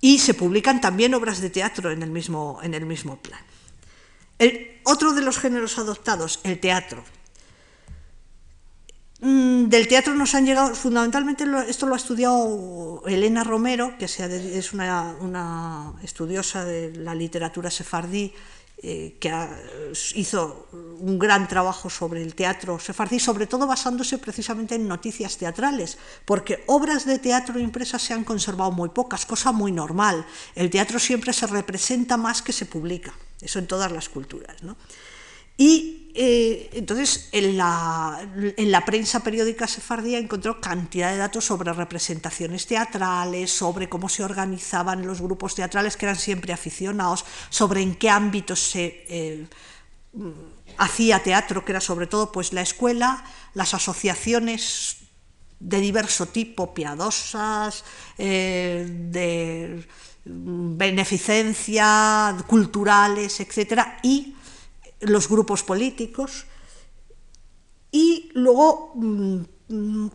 y se publican también obras de teatro en el mismo, en el mismo plan. El, otro de los géneros adoptados, el teatro, del teatro nos han llegado, fundamentalmente esto lo ha estudiado Elena Romero, que es una, estudiosa de la literatura sefardí, eh, que hizo un gran trabajo sobre el teatro sefardí, sobre todo basándose precisamente en noticias teatrales, porque obras de teatro impresas se han conservado muy pocas, cosa muy normal. El teatro siempre se representa más que se publica, eso en todas las culturas. ¿no? Y eh, entonces en la, en la, prensa periódica sefardía encontró cantidad de datos sobre representaciones teatrales, sobre cómo se organizaban los grupos teatrales que eran siempre aficionados, sobre en qué ámbitos se eh, hacía teatro, que era sobre todo pues la escuela, las asociaciones de diverso tipo, piadosas, eh, de beneficencia, culturales, etcétera, y los grupos políticos y luego, mm,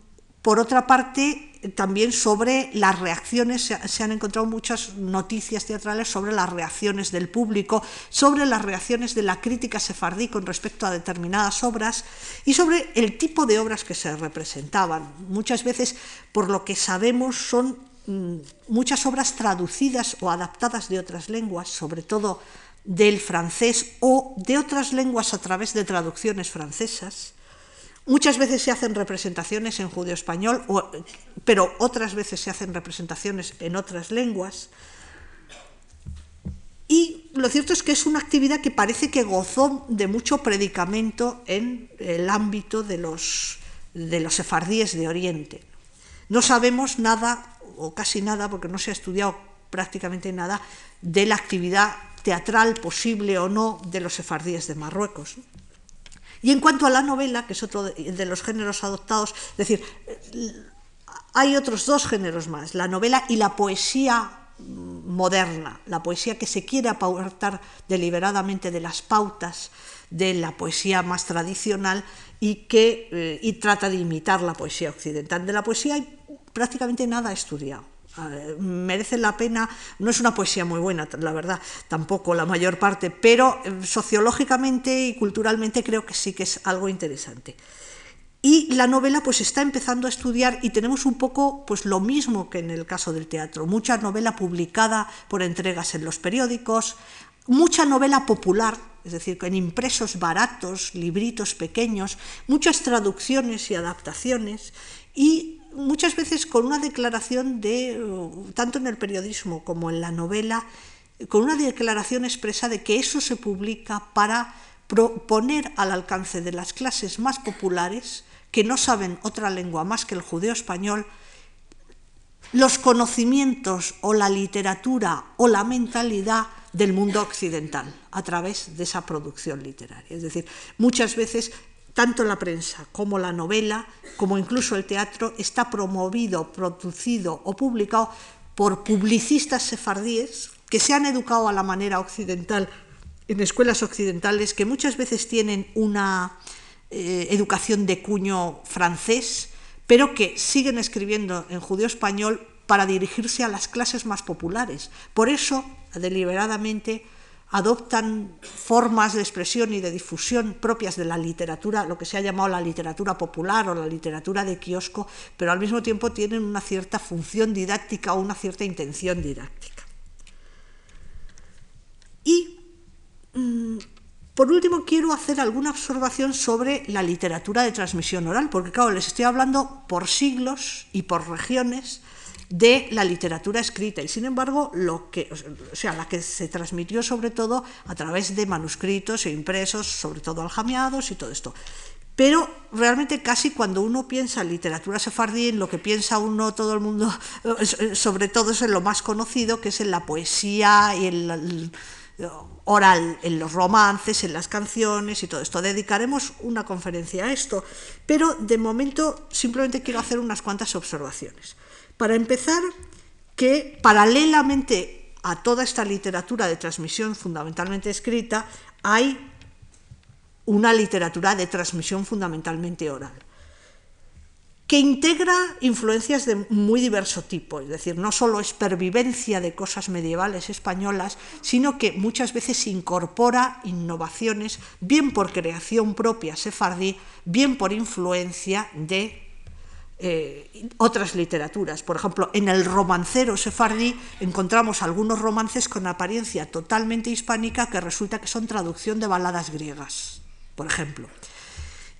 por otra parte, también sobre las reacciones, se han encontrado muchas noticias teatrales sobre las reacciones del público, sobre las reacciones de la crítica sefardí con respecto a determinadas obras y sobre el tipo de obras que se representaban. Muchas veces, por lo que sabemos, son mm, muchas obras traducidas o adaptadas de otras lenguas, sobre todo del francés o de otras lenguas a través de traducciones francesas. Muchas veces se hacen representaciones en judío español, pero otras veces se hacen representaciones en otras lenguas. Y lo cierto es que es una actividad que parece que gozó de mucho predicamento en el ámbito de los, de los sefardíes de Oriente. No sabemos nada, o casi nada, porque no se ha estudiado prácticamente nada, de la actividad teatral posible o no de los sefardíes de Marruecos. Y en cuanto a la novela, que es otro de los géneros adoptados, es decir, hay otros dos géneros más, la novela y la poesía moderna, la poesía que se quiere apartar deliberadamente de las pautas de la poesía más tradicional y que eh, y trata de imitar la poesía occidental. De la poesía hay prácticamente nada estudiado. Merece la pena, no es una poesía muy buena, la verdad, tampoco la mayor parte, pero eh, sociológicamente y culturalmente creo que sí que es algo interesante. Y la novela pues está empezando a estudiar y tenemos un poco pues lo mismo que en el caso del teatro, mucha novela publicada por entregas en los periódicos, mucha novela popular, es decir, en impresos baratos, libritos pequeños, muchas traducciones y adaptaciones y muchas veces con una declaración de, tanto en el periodismo como en la novela, con una declaración expresa de que eso se publica para poner al alcance de las clases más populares que no saben otra lengua más que el judeo español, los conocimientos o la literatura o la mentalidad del mundo occidental a través de esa producción literaria. Es decir, muchas veces tanto la prensa como la novela, como incluso el teatro, está promovido, producido o publicado por publicistas sefardíes que se han educado a la manera occidental en escuelas occidentales, que muchas veces tienen una eh, educación de cuño francés, pero que siguen escribiendo en judío español para dirigirse a las clases más populares. Por eso, deliberadamente, adoptan formas de expresión y de difusión propias de la literatura, lo que se ha llamado la literatura popular o la literatura de kiosco, pero al mismo tiempo tienen una cierta función didáctica o una cierta intención didáctica. Y mm, por último, quiero hacer alguna observación sobre la literatura de transmisión oral, porque claro, les estoy hablando por siglos y por regiones de la literatura escrita y sin embargo lo que o sea la que se transmitió sobre todo a través de manuscritos e impresos sobre todo aljamiados y todo esto pero realmente casi cuando uno piensa en literatura sefardí, en lo que piensa uno, todo el mundo, sobre todo es en lo más conocido, que es en la poesía y en la, oral en los romances, en las canciones y todo esto. Dedicaremos una conferencia a esto, pero de momento simplemente quiero hacer unas cuantas observaciones. Para empezar, que paralelamente a toda esta literatura de transmisión fundamentalmente escrita, hay una literatura de transmisión fundamentalmente oral que integra influencias de muy diverso tipo, es decir, no solo es pervivencia de cosas medievales españolas, sino que muchas veces incorpora innovaciones, bien por creación propia sefardí, bien por influencia de eh, otras literaturas. Por ejemplo, en el romancero sefardí encontramos algunos romances con apariencia totalmente hispánica que resulta que son traducción de baladas griegas, por ejemplo.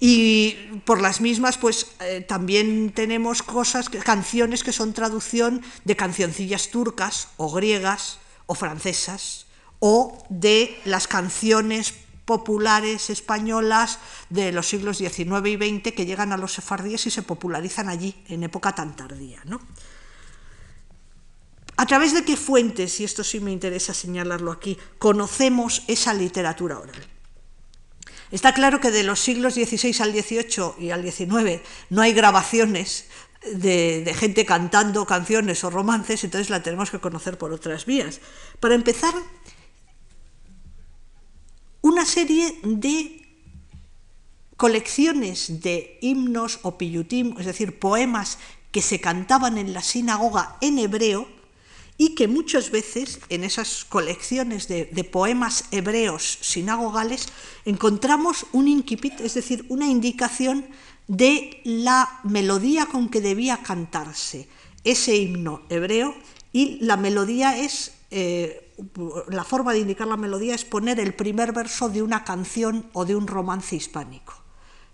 Y por las mismas, pues eh, también tenemos cosas, canciones que son traducción de cancioncillas turcas o griegas o francesas o de las canciones populares españolas de los siglos XIX y XX que llegan a los sefardíes y se popularizan allí en época tan tardía. ¿no? ¿A través de qué fuentes, y esto sí me interesa señalarlo aquí, conocemos esa literatura oral? Está claro que de los siglos XVI al XVIII y al XIX no hay grabaciones de, gente cantando canciones o romances, entonces la tenemos que conocer por otras vías. Para empezar, una serie de colecciones de himnos o piyutim, es decir, poemas que se cantaban en la sinagoga en hebreo, y que muchas veces en esas colecciones de, poemas hebreos sinagogales encontramos un inquipit, es decir, una indicación de la melodía con que debía cantarse ese himno hebreo y la melodía es, eh, la forma de indicar la melodía es poner el primer verso de una canción o de un romance hispánico.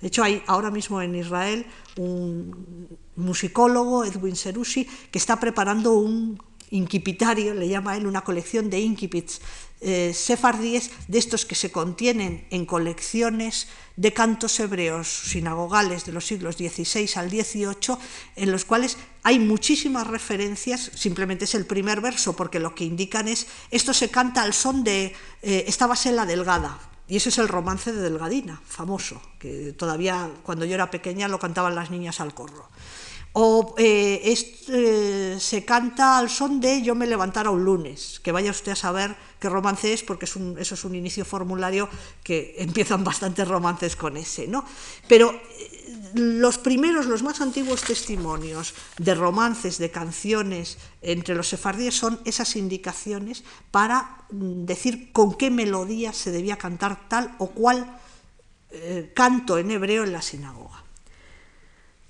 De hecho, hay ahora mismo en Israel un musicólogo, Edwin Serusi, que está preparando un inquipitario, le llama él una colección de inquipits eh, sefardíes de estos que se contienen en colecciones de cantos hebreos sinagogales de los siglos XVI al XVIII, en los cuales hay muchísimas referencias, simplemente es el primer verso, porque lo que indican es, esto se canta al son de eh, Esta en la delgada, y ese es el romance de Delgadina, famoso, que todavía cuando yo era pequeña lo cantaban las niñas al corro. O eh, eh, se canta al son de Yo me levantara un lunes, que vaya usted a saber qué romance es, porque eso es un inicio formulario que empiezan bastantes romances con ese. ¿no? Pero eh, los primeros, los más antiguos testimonios de romances, de canciones entre los sefardíes son esas indicaciones para mm, decir con qué melodía se debía cantar tal o cual canto en hebreo en la sinagoga.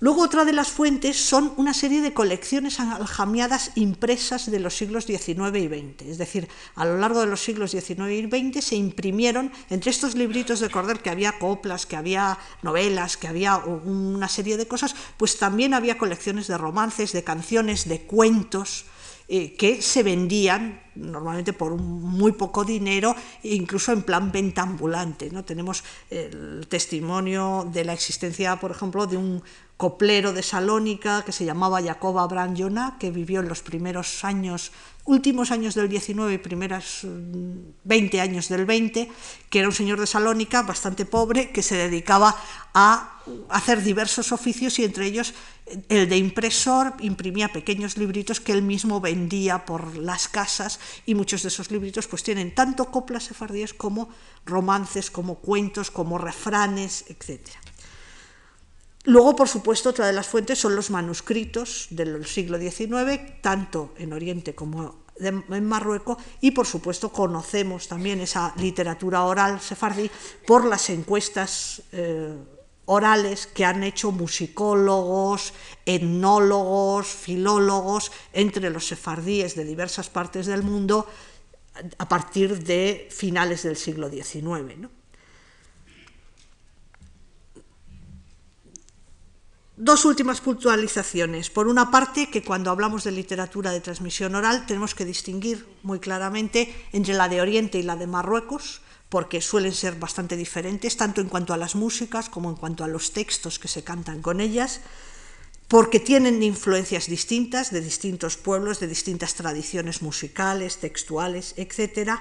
Luego otra de las fuentes son una serie de colecciones aljamiadas impresas de los siglos XIX y XX. Es decir, a lo largo de los siglos XIX y XX se imprimieron, entre estos libritos de Cordel, que había coplas, que había novelas, que había una serie de cosas, pues también había colecciones de romances, de canciones, de cuentos, eh, que se vendían normalmente por muy poco dinero, incluso en plan venta ambulante. ¿no? Tenemos el testimonio de la existencia, por ejemplo, de un coplero de Salónica que se llamaba Jacoba Branjona, que vivió en los primeros años, últimos años del 19 y primeros 20 mm, años del 20, que era un señor de Salónica bastante pobre que se dedicaba a hacer diversos oficios y entre ellos el de impresor imprimía pequeños libritos que él mismo vendía por las casas y muchos de esos libritos pues tienen tanto coplas sefardíes como romances, como cuentos, como refranes, etcétera. Luego, por supuesto, otra de las fuentes son los manuscritos del siglo XIX, tanto en Oriente como en Marruecos, y por supuesto conocemos también esa literatura oral sefardí por las encuestas eh, orales que han hecho musicólogos, etnólogos, filólogos entre los sefardíes de diversas partes del mundo a partir de finales del siglo XIX. Dos últimas puntualizaciones. Por una parte, que cuando hablamos de literatura de transmisión oral tenemos que distinguir muy claramente entre la de Oriente y la de Marruecos, porque suelen ser bastante diferentes, tanto en cuanto a las músicas como en cuanto a los textos que se cantan con ellas, porque tienen influencias distintas de distintos pueblos, de distintas tradiciones musicales, textuales, etc.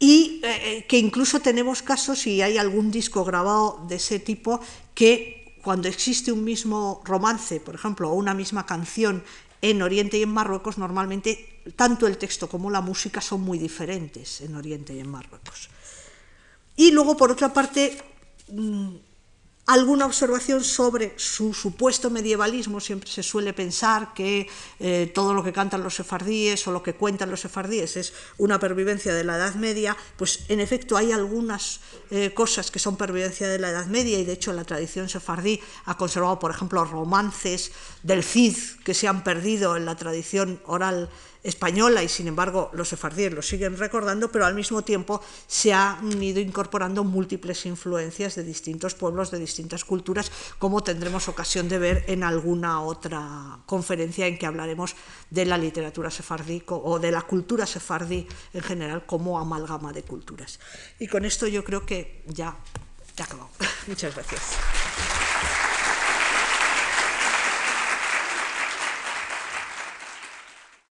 Y eh, que incluso tenemos casos, y hay algún disco grabado de ese tipo, que cuando existe un mismo romance, por ejemplo, o una misma canción en Oriente y en Marruecos, normalmente tanto el texto como la música son muy diferentes en Oriente y en Marruecos. Y luego, por otra parte, mm, alguna observación sobre su supuesto medievalismo. Siempre se suele pensar que eh, todo lo que cantan los sefardíes o lo que cuentan los sefardíes es una pervivencia de la Edad Media. Pues en efecto hay algunas eh, cosas que son pervivencia de la Edad Media y de hecho la tradición sefardí ha conservado, por ejemplo, romances del Cid que se han perdido en la tradición oral española y sin embargo los sefardíes lo siguen recordando, pero al mismo tiempo se han ido incorporando múltiples influencias de distintos pueblos, de distintas culturas, como tendremos ocasión de ver en alguna otra conferencia en que hablaremos de la literatura sefardí o de la cultura sefardí en general como amalgama de culturas. Y con esto yo creo que ya he acabado. Muchas gracias.